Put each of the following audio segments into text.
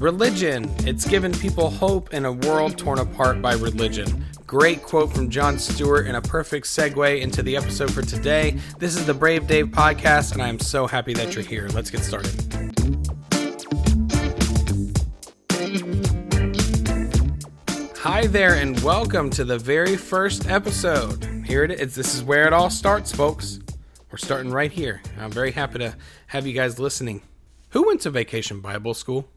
Religion. It's given people hope in a world torn apart by religion. Great quote from Jon Stewart and a perfect segue into the episode for today. This is the Brave Dave podcast, and I am so happy that you're here. Let's get started. Hi there, and welcome to the very first episode. Here it is. This is where it all starts, folks. We're starting right here. I'm very happy to have you guys listening. Who went to vacation Bible school?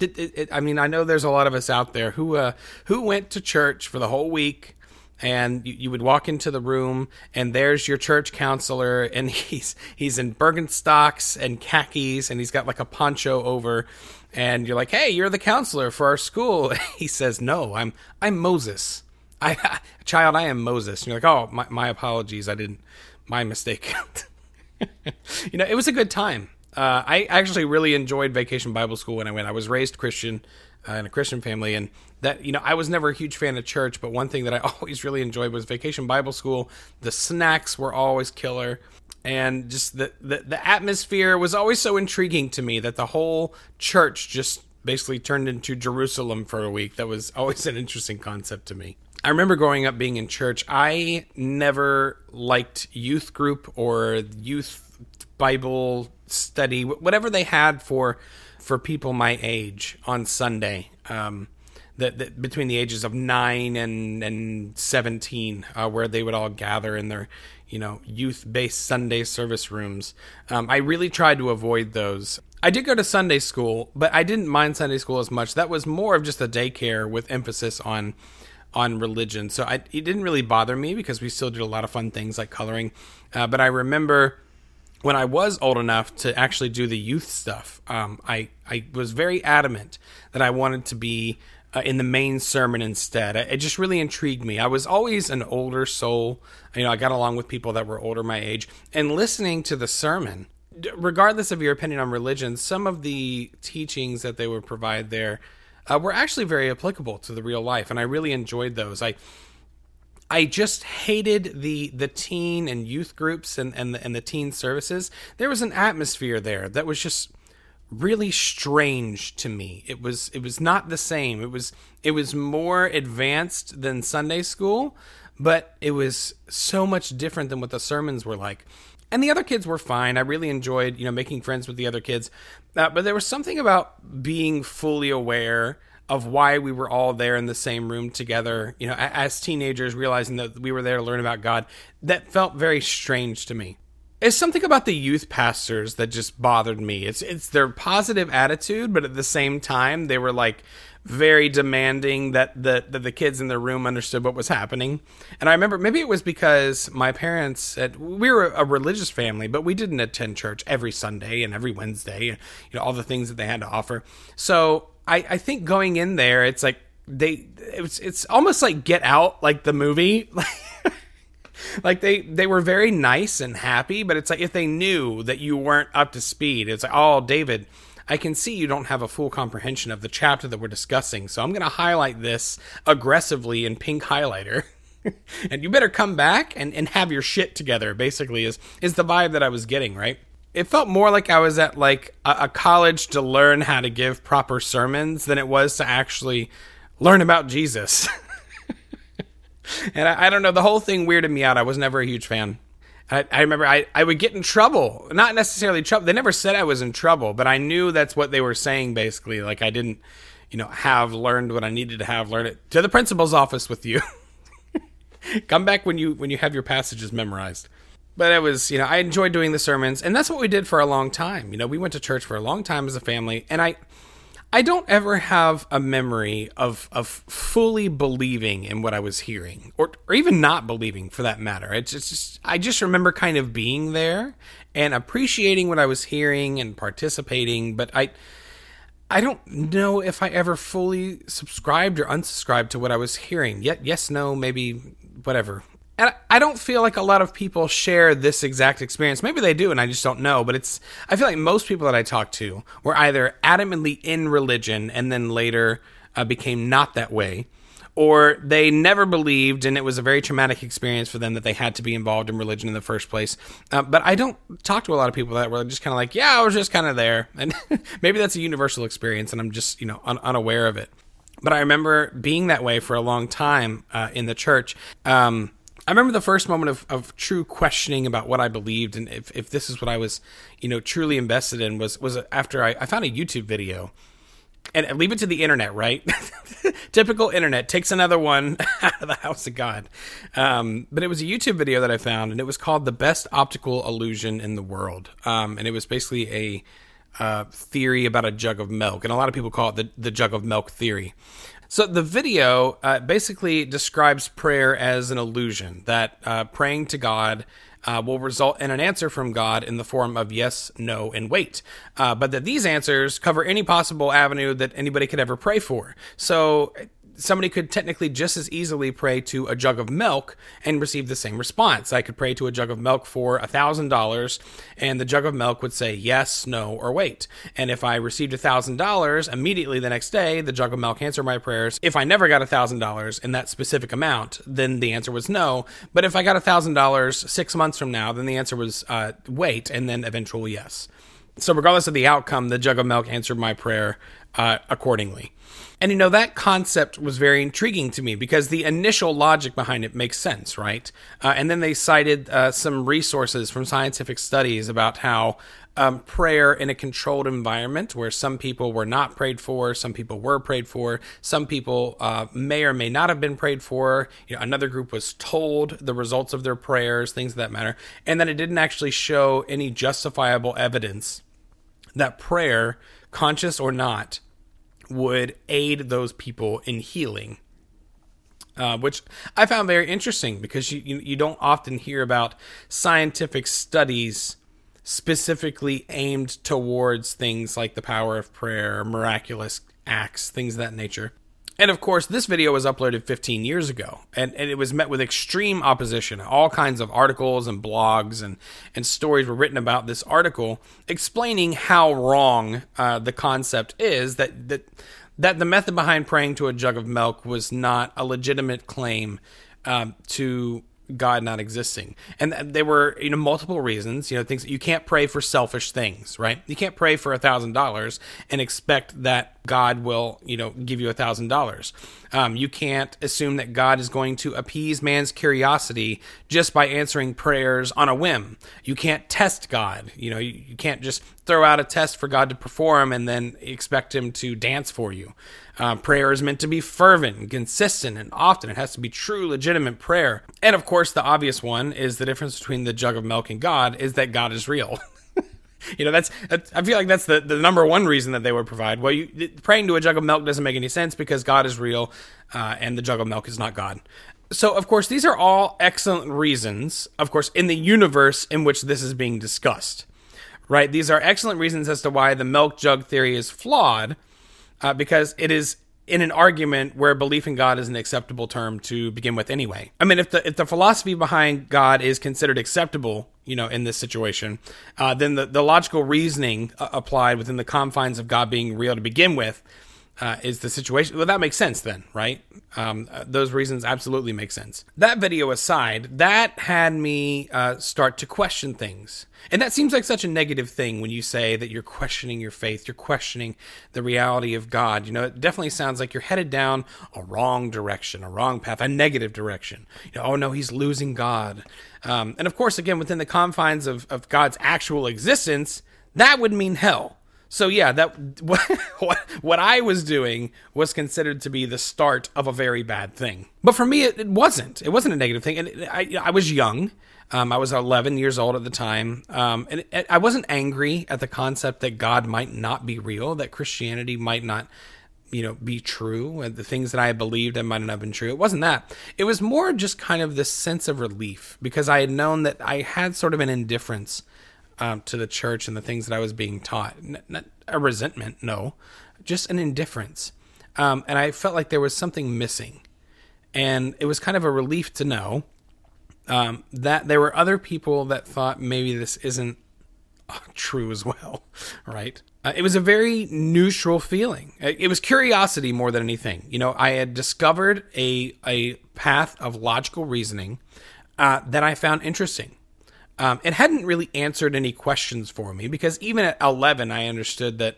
It, it, I mean, I know there's a lot of us out there who uh, who went to church for the whole week, and you, you, would walk into the room, and there's your church counselor, and he's he's in Birkenstocks and khakis, and he's got like a poncho over, and you're like, "Hey, you're the counselor for our school." he says, "No, I'm I'm Moses. I child, I am Moses." And you're like, "Oh, my my apologies. I didn't. My mistake." you know, it was a good time uh, I actually really enjoyed Vacation Bible School when I went. I was raised Christian uh, in a Christian family, and that you know I was never a huge fan of church, but one thing that I always really enjoyed was Vacation Bible School. The snacks were always killer, and just the the, the atmosphere was always so intriguing to me that the whole church just basically turned into Jerusalem for a week. That was always an interesting concept to me. I remember growing up being in church. I never liked youth group or youth Bible study, whatever they had for for people my age on Sunday. Um, that, that between the ages of nine and and seventeen, uh, where they would all gather in their you know youth based Sunday service rooms. Um, I really tried to avoid those. I did go to Sunday school, but I didn't mind Sunday school as much. That was more of just a daycare with emphasis on on religion. So I, it didn't really bother me because we still did a lot of fun things like coloring. Uh, but I remember when I was old enough to actually do the youth stuff, um, I I was very adamant that I wanted to be uh, in the main sermon instead. It just really intrigued me. I was always an older soul. You know, I got along with people that were older my age, and listening to the sermon, regardless of your opinion on religion, some of the teachings that they would provide there uh, were actually very applicable to the real life, and I really enjoyed those. I I just hated the the teen and youth groups and and the, and the teen services. There was an atmosphere there that was just really strange to me. It was it was not the same. It was it was more advanced than Sunday school, but it was so much different than what the sermons were like. And the other kids were fine. I really enjoyed, you know, making friends with the other kids. Uh, but there was something about being fully aware of why we were all there in the same room together, you know, as teenagers, realizing that we were there to learn about God, that felt very strange to me. It's something about the youth pastors that just bothered me. It's it's their positive attitude, but at the same time, they were like very demanding that the that the kids in the room understood what was happening. And I remember maybe it was because my parents we were a religious family, but we didn't attend church every Sunday and every Wednesday, and you know, all the things that they had to offer. So I, I think going in there, it's like they it's it's almost like Get Out, like the movie. like they they were very nice and happy, but it's like if they knew that you weren't up to speed, it's like, oh, David, I can see you don't have a full comprehension of the chapter that we're discussing, so I'm going to highlight this aggressively in pink highlighter. and you better come back and, and have your shit together, basically, is is the vibe that I was getting, right? It felt more like I was at like a, a, college to learn how to give proper sermons than it was to actually learn about Jesus. and I, I, don't know, the whole thing weirded me out. I was never a huge fan. I, I remember I, I would get in trouble. Not necessarily trouble. They never said I was in trouble, but I knew that's what they were saying basically. Like I didn't, you know, have learned what I needed to have learned it to the principal's office with you. Come back when you when you have your passages memorized but it was you know i enjoyed doing the sermons and that's what we did for a long time. You know we went to church for a long time as a family and i i don't ever have a memory of of fully believing in what i was hearing or or even not believing for that matter. It's it's just i just remember kind of being there and appreciating what i was hearing and participating but i I don't know if I ever fully subscribed or unsubscribed to what I was hearing. Yet, yes, no, maybe, whatever and I don't feel like a lot of people share this exact experience. Maybe they do, and I just don't know. But it's, I feel like most people that I talk to were either adamantly in religion and then later uh, became not that way, or they never believed and it was a very traumatic experience for them that they had to be involved in religion in the first place. Uh, but I don't talk to a lot of people that were just kind of like, yeah, I was just kind of there. And maybe that's a universal experience and I'm just, you know, un- unaware of it. But I remember being that way for a long time uh, in the church. Um, I remember the first moment of, of true questioning about what I believed and if, if this is what I was, you know, truly invested in was was after I, I found a YouTube video and leave it to the internet, right? Typical internet takes another one out of the house of God. Um, but it was a YouTube video that I found, and it was called "The Best Optical Illusion in the World," um, and it was basically a uh, theory about a jug of milk, and a lot of people call it the, the jug of milk theory. So the video uh, basically describes prayer as an illusion that uh, praying to God uh, will result in an answer from God in the form of yes, no, and wait. Uh, but that these answers cover any possible avenue that anybody could ever pray for. So somebody could technically just as easily pray to a jug of milk and receive the same response. I could pray to a jug of milk for a thousand dollars, and the jug of milk would say yes, no, or wait. And if I received a thousand dollars immediately the next day, the jug of milk answered my prayers. If I never got a thousand dollars in that specific amount, then the answer was no. But if I got a thousand dollars six months from now, then the answer was uh, wait, and then eventual yes. So regardless of the outcome, the jug of milk answered my prayer uh, accordingly. And you know, that concept was very intriguing to me because the initial logic behind it makes sense, right? Uh, and then they cited uh, some resources from scientific studies about how um, prayer in a controlled environment where some people were not prayed for, some people were prayed for, some people uh, may or may not have been prayed for. You know, another group was told the results of their prayers, things of that matter, and then it didn't actually show any justifiable evidence that prayer, conscious or not, would aid those people in healing. Uh, which I found very interesting because you, you, you don't often hear about scientific studies specifically aimed towards things like the power of prayer, miraculous acts, things of that nature. And of course, this video was uploaded 15 years ago, and, and it was met with extreme opposition. All kinds of articles and blogs and, and stories were written about this article explaining how wrong uh, the concept is that, that, that the method behind praying to a jug of milk was not a legitimate claim um, to God not existing. And there were, you know, multiple reasons, you know, things you can't pray for selfish things, right? You can't pray for a thousand dollars and expect that God will, you know, give you a thousand dollars. Um, you can't assume that God is going to appease man's curiosity just by answering prayers on a whim. You can't test God. You know, you, you can't just throw out a test for God to perform and then expect Him to dance for you. Uh, prayer is meant to be fervent and consistent, and often it has to be true, legitimate prayer. And of course, the obvious one is the difference between the jug of milk and God is that God is real. you know that's, that's, i feel like that's the, the number one reason that they would provide well you, praying to a jug of milk doesn't make any sense because god is real uh, and the jug of milk is not god so of course these are all excellent reasons of course in the universe in which this is being discussed right these are excellent reasons as to why the milk jug theory is flawed uh, because it is in an argument where belief in God is an acceptable term to begin with anyway. I mean, if the if the philosophy behind God is considered acceptable, you know, in this situation, uh, then the, the logical reasoning uh, applied within the confines of God being real to begin with uh, is the situation. Well, that makes sense then, right? Um, uh, those reasons absolutely make sense. That video aside, that had me uh, start to question things. And that seems like such a negative thing when you say that you're questioning your faith, you're questioning the reality of God. You know, it definitely sounds like you're headed down a wrong direction, a wrong path, a negative direction. You know, oh no, he's losing God. Um, and of course, again, within the confines of, of God's actual existence, that would mean hell so yeah, that what what I was doing was considered to be the start of a very bad thing. But for me, it, it wasn't. It wasn't a negative thing, and I I was young. Um, I was 11 years old at the time, um, and it, I wasn't angry at the concept that God might not be real, that Christianity might not, you know, be true, and the things that I believed that might not have been true. It wasn't that. It was more just kind of this sense of relief because I had known that I had sort of an indifference um, to the church and the things that I was being taught. N- not a resentment, no, just an indifference. Um, and I felt like there was something missing. And it was kind of a relief to know um, that there were other people that thought maybe this isn't true as well, right? Uh, it was a very neutral feeling. Uh, it was curiosity more than anything. You know, I had discovered a a path of logical reasoning uh, that I found interesting. Um, it hadn't really answered any questions for me because even at 11, I understood that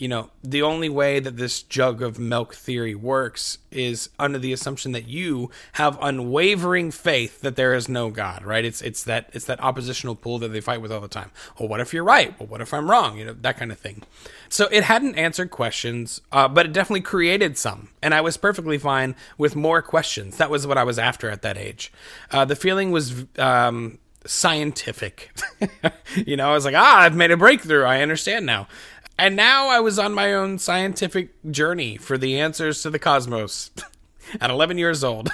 you know, the only way that this jug of milk theory works is under the assumption that you have unwavering faith that there is no God, right? It's it's that it's that oppositional pull that they fight with all the time. Well, what if you're right? Well, what if I'm wrong? You know, that kind of thing. So it hadn't answered questions, uh, but it definitely created some, and I was perfectly fine with more questions. That was what I was after at that age. Uh, the feeling was. Um, scientific. you know, I was like, ah, I've made a breakthrough. I understand now. And now I was on my own scientific journey for the answers to the cosmos at 11 years old.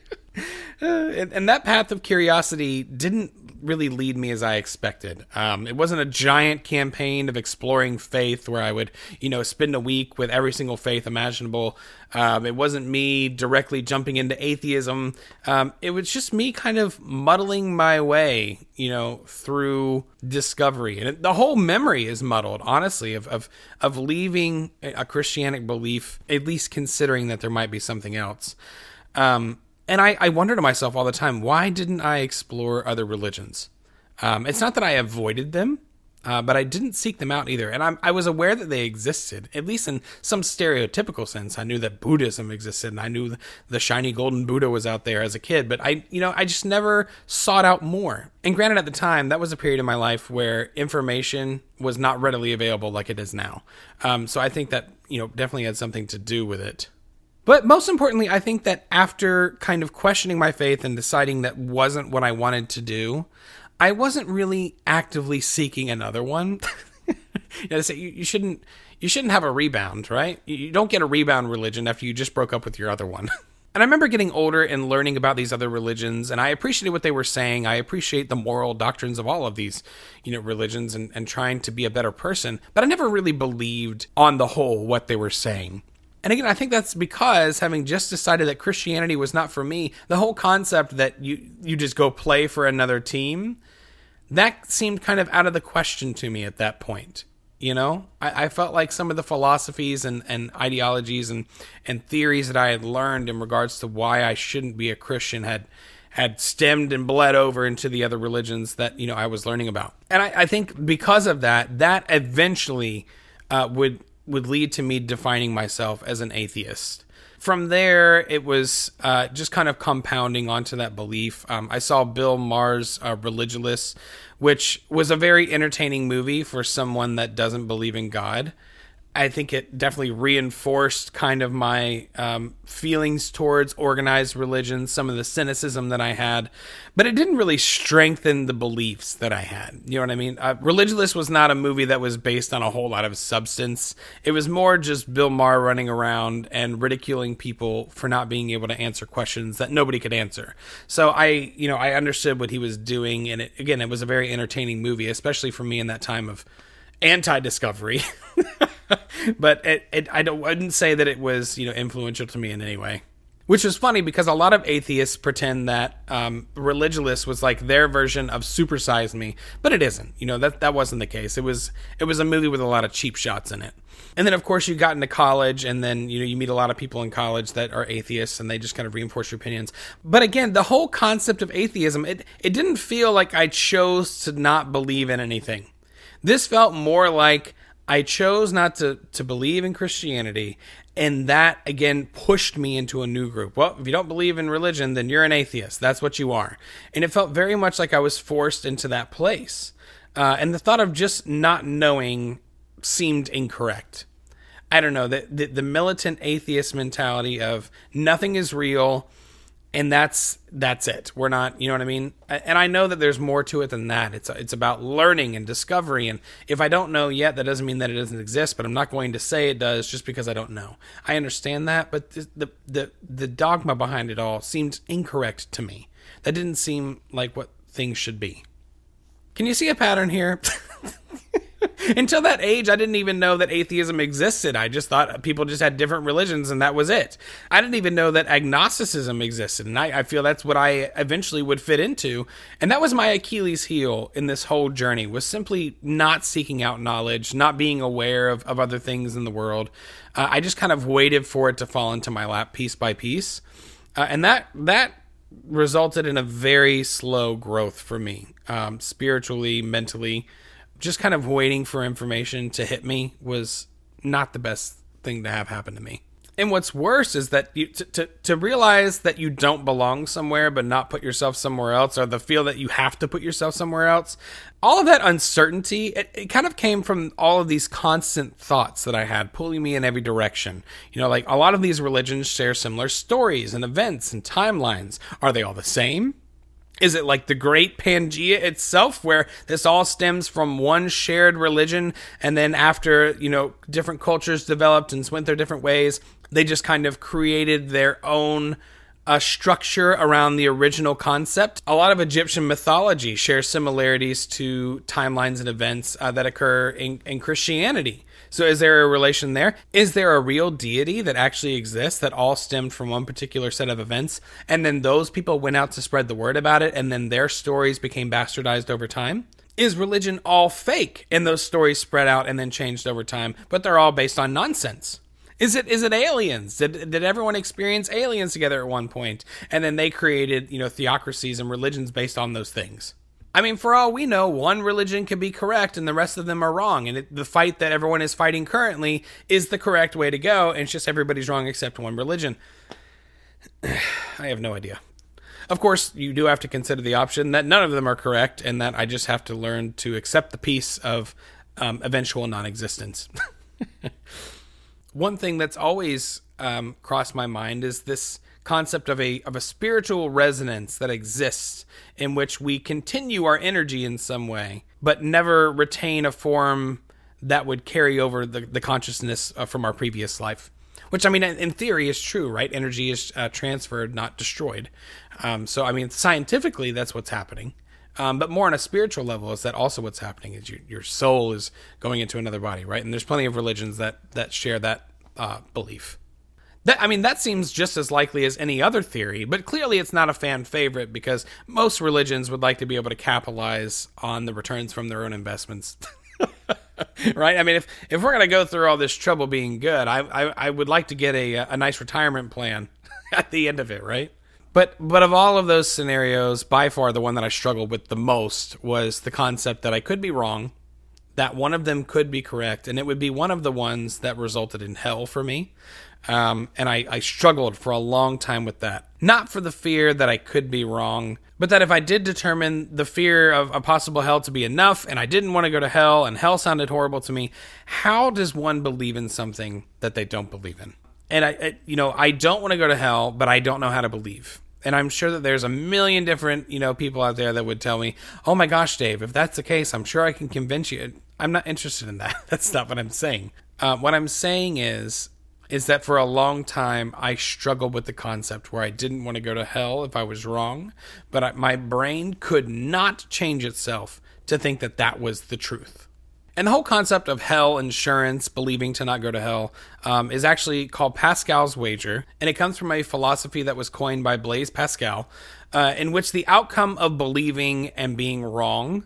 and, and, that path of curiosity didn't really lead me as I expected. Um, it wasn't a giant campaign of exploring faith where I would, you know, spend a week with every single faith imaginable. Um, it wasn't me directly jumping into atheism. Um, it was just me kind of muddling my way, you know, through discovery. And it, the whole memory is muddled, honestly, of, of, of leaving a Christianic belief, at least considering that there might be something else. Um, and I, I wonder to myself all the time, why didn't I explore other religions? Um, it's not that I avoided them, uh, but I didn't seek them out either. And I'm, I was aware that they existed, at least in some stereotypical sense. I knew that Buddhism existed, and I knew the shiny golden Buddha was out there as a kid. But I, you know, I just never sought out more. And granted, at the time, that was a period in my life where information was not readily available like it is now. Um, so I think that you know definitely had something to do with it. But most importantly, I think that after kind of questioning my faith and deciding that wasn't what I wanted to do, I wasn't really actively seeking another one. you know, say you, you shouldn't you shouldn't have a rebound, right? You don't get a rebound religion after you just broke up with your other one. and I remember getting older and learning about these other religions, and I appreciated what they were saying. I appreciate the moral doctrines of all of these, you know, religions and, and trying to be a better person. But I never really believed on the whole what they were saying. And again, I think that's because having just decided that Christianity was not for me, the whole concept that you you just go play for another team, that seemed kind of out of the question to me at that point. You know, I, I felt like some of the philosophies and, and ideologies and, and theories that I had learned in regards to why I shouldn't be a Christian had had stemmed and bled over into the other religions that you know I was learning about. And I, I think because of that, that eventually uh, would would lead to me defining myself as an atheist. From there, it was uh, just kind of compounding onto that belief. Um, I saw Bill Maher's uh, Religulous, which was a very entertaining movie for someone that doesn't believe in God. I think it definitely reinforced kind of my um, feelings towards organized religion, some of the cynicism that I had, but it didn't really strengthen the beliefs that I had. You know what I mean? Uh, Religulous was not a movie that was based on a whole lot of substance. It was more just Bill Maher running around and ridiculing people for not being able to answer questions that nobody could answer. So I, you know, I understood what he was doing, and it, again, it was a very entertaining movie, especially for me in that time of anti-discovery. but it, it, I, don't, wouldn't say that it was you know influential to me in any way. Which is funny because a lot of atheists pretend that um, Religulous was like their version of Supersize Me, but it isn't. You know that that wasn't the case. It was it was a movie with a lot of cheap shots in it. And then of course you got into college, and then you know you meet a lot of people in college that are atheists, and they just kind of reinforce your opinions. But again, the whole concept of atheism it it didn't feel like I chose to not believe in anything. This felt more like I chose not to, to believe in Christianity, and that again pushed me into a new group. Well, if you don't believe in religion, then you're an atheist. That's what you are. And it felt very much like I was forced into that place. Uh, and the thought of just not knowing seemed incorrect. I don't know, that the, the militant atheist mentality of nothing is real, and that's that's it. We're not, you know what I mean? And I know that there's more to it than that. It's it's about learning and discovery. And if I don't know yet, that doesn't mean that it doesn't exist. But I'm not going to say it does just because I don't know. I understand that, but the the the, dogma behind it all seemed incorrect to me. That didn't seem like what things should be. Can you see a pattern here? Until that age, I didn't even know that atheism existed. I just thought people just had different religions and that was it. I didn't even know that agnosticism existed. And I, I feel that's what I eventually would fit into. And that was my Achilles heel in this whole journey was simply not seeking out knowledge, not being aware of, of other things in the world. Uh, I just kind of waited for it to fall into my lap piece by piece. Uh, and that, that resulted in a very slow growth for me, um, spiritually, mentally just kind of waiting for information to hit me was not the best thing to have happen to me. And what's worse is that you to, to, to realize that you don't belong somewhere but not put yourself somewhere else or the feel that you have to put yourself somewhere else. All of that uncertainty, it, it kind of came from all of these constant thoughts that I had pulling me in every direction. You know, like a lot of these religions share similar stories and events and timelines. Are they all the same? Is it like the great Pangea itself, where this all stems from one shared religion, and then after, you know, different cultures developed and went their different ways, they just kind of created their own uh, structure around the original concept. A lot of Egyptian mythology shares similarities to timelines and events uh, that occur in, in Christianity. So, is there a relation there? Is there a real deity that actually exists that all stemmed from one particular set of events? And then those people went out to spread the word about it, and then their stories became bastardized over time? Is religion all fake and those stories spread out and then changed over time, but they're all based on nonsense? Is it is it aliens? Did did everyone experience aliens together at one point, and then they created you know theocracies and religions based on those things? I mean, for all we know, one religion could be correct and the rest of them are wrong. And it, the fight that everyone is fighting currently is the correct way to go. And it's just everybody's wrong except one religion. I have no idea. Of course, you do have to consider the option that none of them are correct and that I just have to learn to accept the peace of um, eventual non existence. one thing that's always um, crossed my mind is this concept of a of a spiritual resonance that exists in which we continue our energy in some way but never retain a form that would carry over the, the consciousness uh, from our previous life. Which i mean in theory is true right? Energy is uh, transferred not destroyed. Um, so i mean scientifically that's what's happening. Um, but more on a spiritual level is that also what's happening is you, your soul is going into another body right? And there's plenty of religions that that share that uh, belief that, I mean, that seems just as likely as any other theory, but clearly it's not a fan favorite because most religions would like to be able to capitalize on the returns from their own investments. right? I mean, if, if we're going to go through all this trouble being good, I, I, I would like to get a, a nice retirement plan at the end of it, right? But but of all of those scenarios, by far the one that I struggled with the most was the concept that I could be wrong, that one of them could be correct, and it would be one of the ones that resulted in hell for me. Um, and I, I struggled for a long time with that. Not for the fear that I could be wrong, but that if I did determine the fear of a possible hell to be enough and I didn't want to go to hell and hell sounded horrible to me, how does one believe in something that they don't believe in? And I, I you know, I don't want to go to hell, but I don't know how to believe. And I'm sure that there's a million different, you know, people out there that would tell me, "Oh my gosh, Dave, if that's the case, I'm sure I can convince you." I'm not interested in that. That's not what I'm saying. Uh, what I'm saying is is that for a long time I struggled with the concept where I didn't want to go to hell if I was wrong, but I, my brain could not change itself to think that that was the truth. And the whole concept of hell insurance, believing to not go to hell, um, is actually called Pascal's wager, and it comes from a philosophy that was coined by Blaise Pascal, uh, in which the outcome of believing and being wrong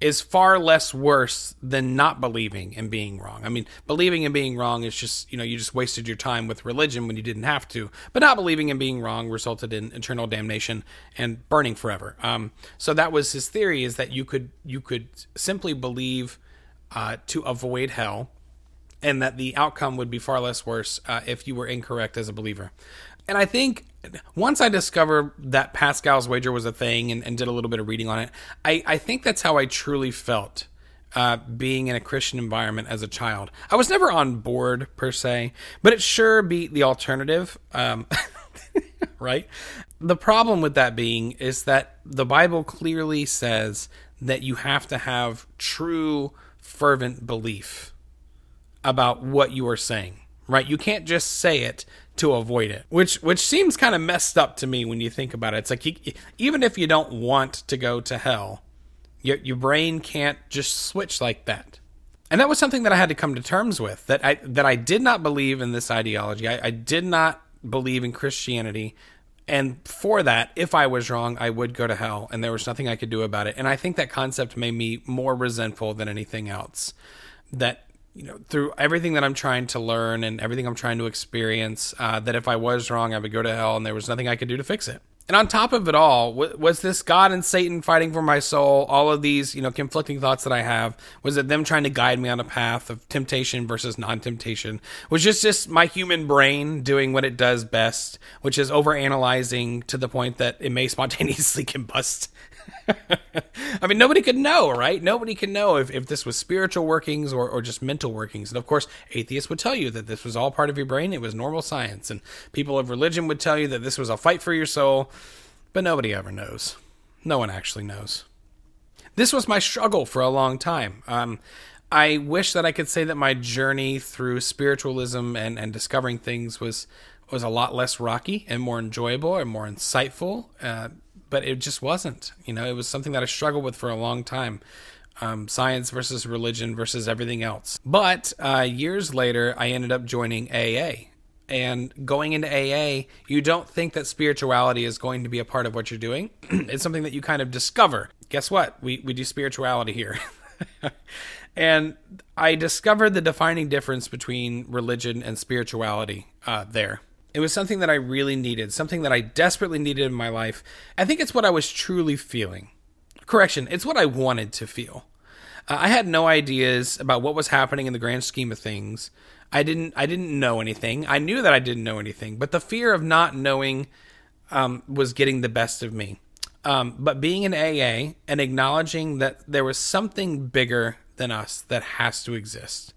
is far less worse than not believing and being wrong. I mean, believing and being wrong is just, you know, you just wasted your time with religion when you didn't have to. But not believing and being wrong resulted in eternal damnation and burning forever. Um, so that was his theory is that you could you could simply believe uh, to avoid hell and that the outcome would be far less worse uh, if you were incorrect as a believer. And I think once I discovered that Pascal's wager was a thing and, and did a little bit of reading on it, I, I think that's how I truly felt uh, being in a Christian environment as a child. I was never on board per se, but it sure beat the alternative. Um, right? The problem with that being is that the Bible clearly says that you have to have true, fervent belief about what you are saying, right? You can't just say it to avoid it, which which seems kind of messed up to me when you think about it. It's like you, even if you don't want to go to hell, your your brain can't just switch like that. And that was something that I had to come to terms with that I that I did not believe in this ideology. I, I did not believe in Christianity. And for that, if I was wrong, I would go to hell, and there was nothing I could do about it. And I think that concept made me more resentful than anything else. That you know, through everything that I'm trying to learn and everything I'm trying to experience, uh, that if I was wrong, I would go to hell, and there was nothing I could do to fix it. And on top of it all, was this God and Satan fighting for my soul? All of these, you know, conflicting thoughts that I have, was it them trying to guide me on a path of temptation versus non-temptation? Was just just my human brain doing what it does best, which is overanalyzing to the point that it may spontaneously combust I mean, nobody could know, right? Nobody can know if, if this was spiritual workings or, or just mental workings. And of course, atheists would tell you that this was all part of your brain, it was normal science. And people of religion would tell you that this was a fight for your soul, but nobody ever knows. No one actually knows. This was my struggle for a long time. Um, I wish that I could say that my journey through spiritualism and, and discovering things was was a lot less rocky and more enjoyable and more insightful. Uh, but it just wasn't. You know, it was something that I struggled with for a long time. Um, science versus religion versus everything else. But uh, years later, I ended up joining AA. And going into AA, you don't think that spirituality is going to be a part of what you're doing. it's something that you kind of discover. Guess what? We, we do spirituality here. and I discovered the defining difference between religion and spirituality uh, there. It was something that I really needed, something that I desperately needed in my life. I think it's what I was truly feeling. Correction, it's what I wanted to feel. Uh, I had no ideas about what was happening in the grand scheme of things. I didn't I didn't know anything. I knew that I didn't know anything, but the fear of not knowing um, was getting the best of me. Um, but being in AA and acknowledging that there was something bigger than us that has to exist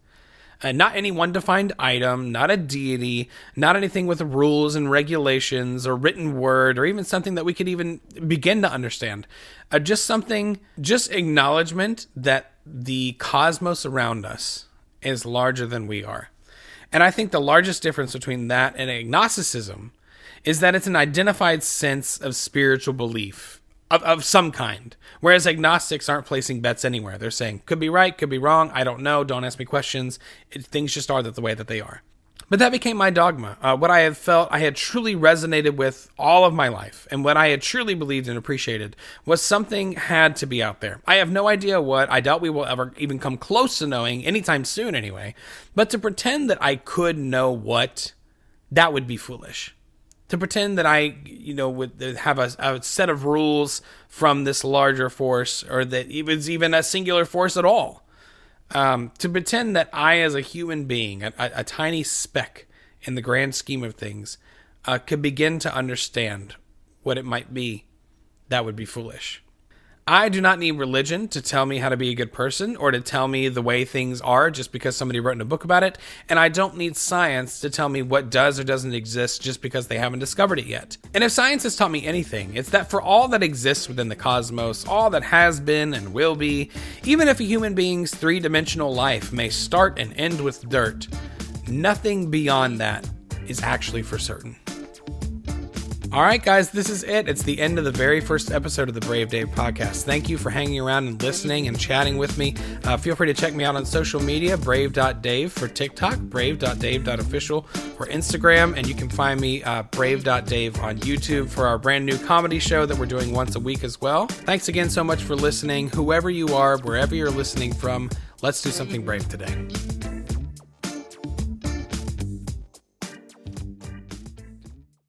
uh, not any one defined item, not a deity, not anything with rules and regulations or written word or even something that we could even begin to understand. Uh, just something, just acknowledgement that the cosmos around us is larger than we are. And I think the largest difference between that and agnosticism is that it's an identified sense of spiritual belief of, of some kind. Whereas agnostics aren't placing bets anywhere. They're saying, could be right, could be wrong, I don't know, don't ask me questions. It, things just are the way that they are. But that became my dogma. Uh, what I had felt I had truly resonated with all of my life, and what I had truly believed and appreciated was something had to be out there. I have no idea what. I doubt we will ever even come close to knowing anytime soon, anyway. But to pretend that I could know what, that would be foolish to pretend that I, you know, would have a, a, set of rules from this larger force, or that it was even a singular force at all. Um, to pretend that I, as a human being, a, a, tiny speck in the grand scheme of things, uh, could begin to understand what it might be, that would be foolish. I do not need religion to tell me how to be a good person or to tell me the way things are just because somebody wrote in a book about it. And I don't need science to tell me what does or doesn't exist just because they haven't discovered it yet. And if science has taught me anything, it's that for all that exists within the cosmos, all that has been and will be, even if a human being's three dimensional life may start and end with dirt, nothing beyond that is actually for certain. All right, guys, this is it. It's the end of the very first episode of the Brave Dave podcast. Thank you for hanging around and listening and chatting with me. Uh, feel free to check me out on social media brave.dave for TikTok, brave.dave.official for Instagram, and you can find me uh, brave.dave on YouTube for our brand new comedy show that we're doing once a week as well. Thanks again so much for listening. Whoever you are, wherever you're listening from, let's do something brave today.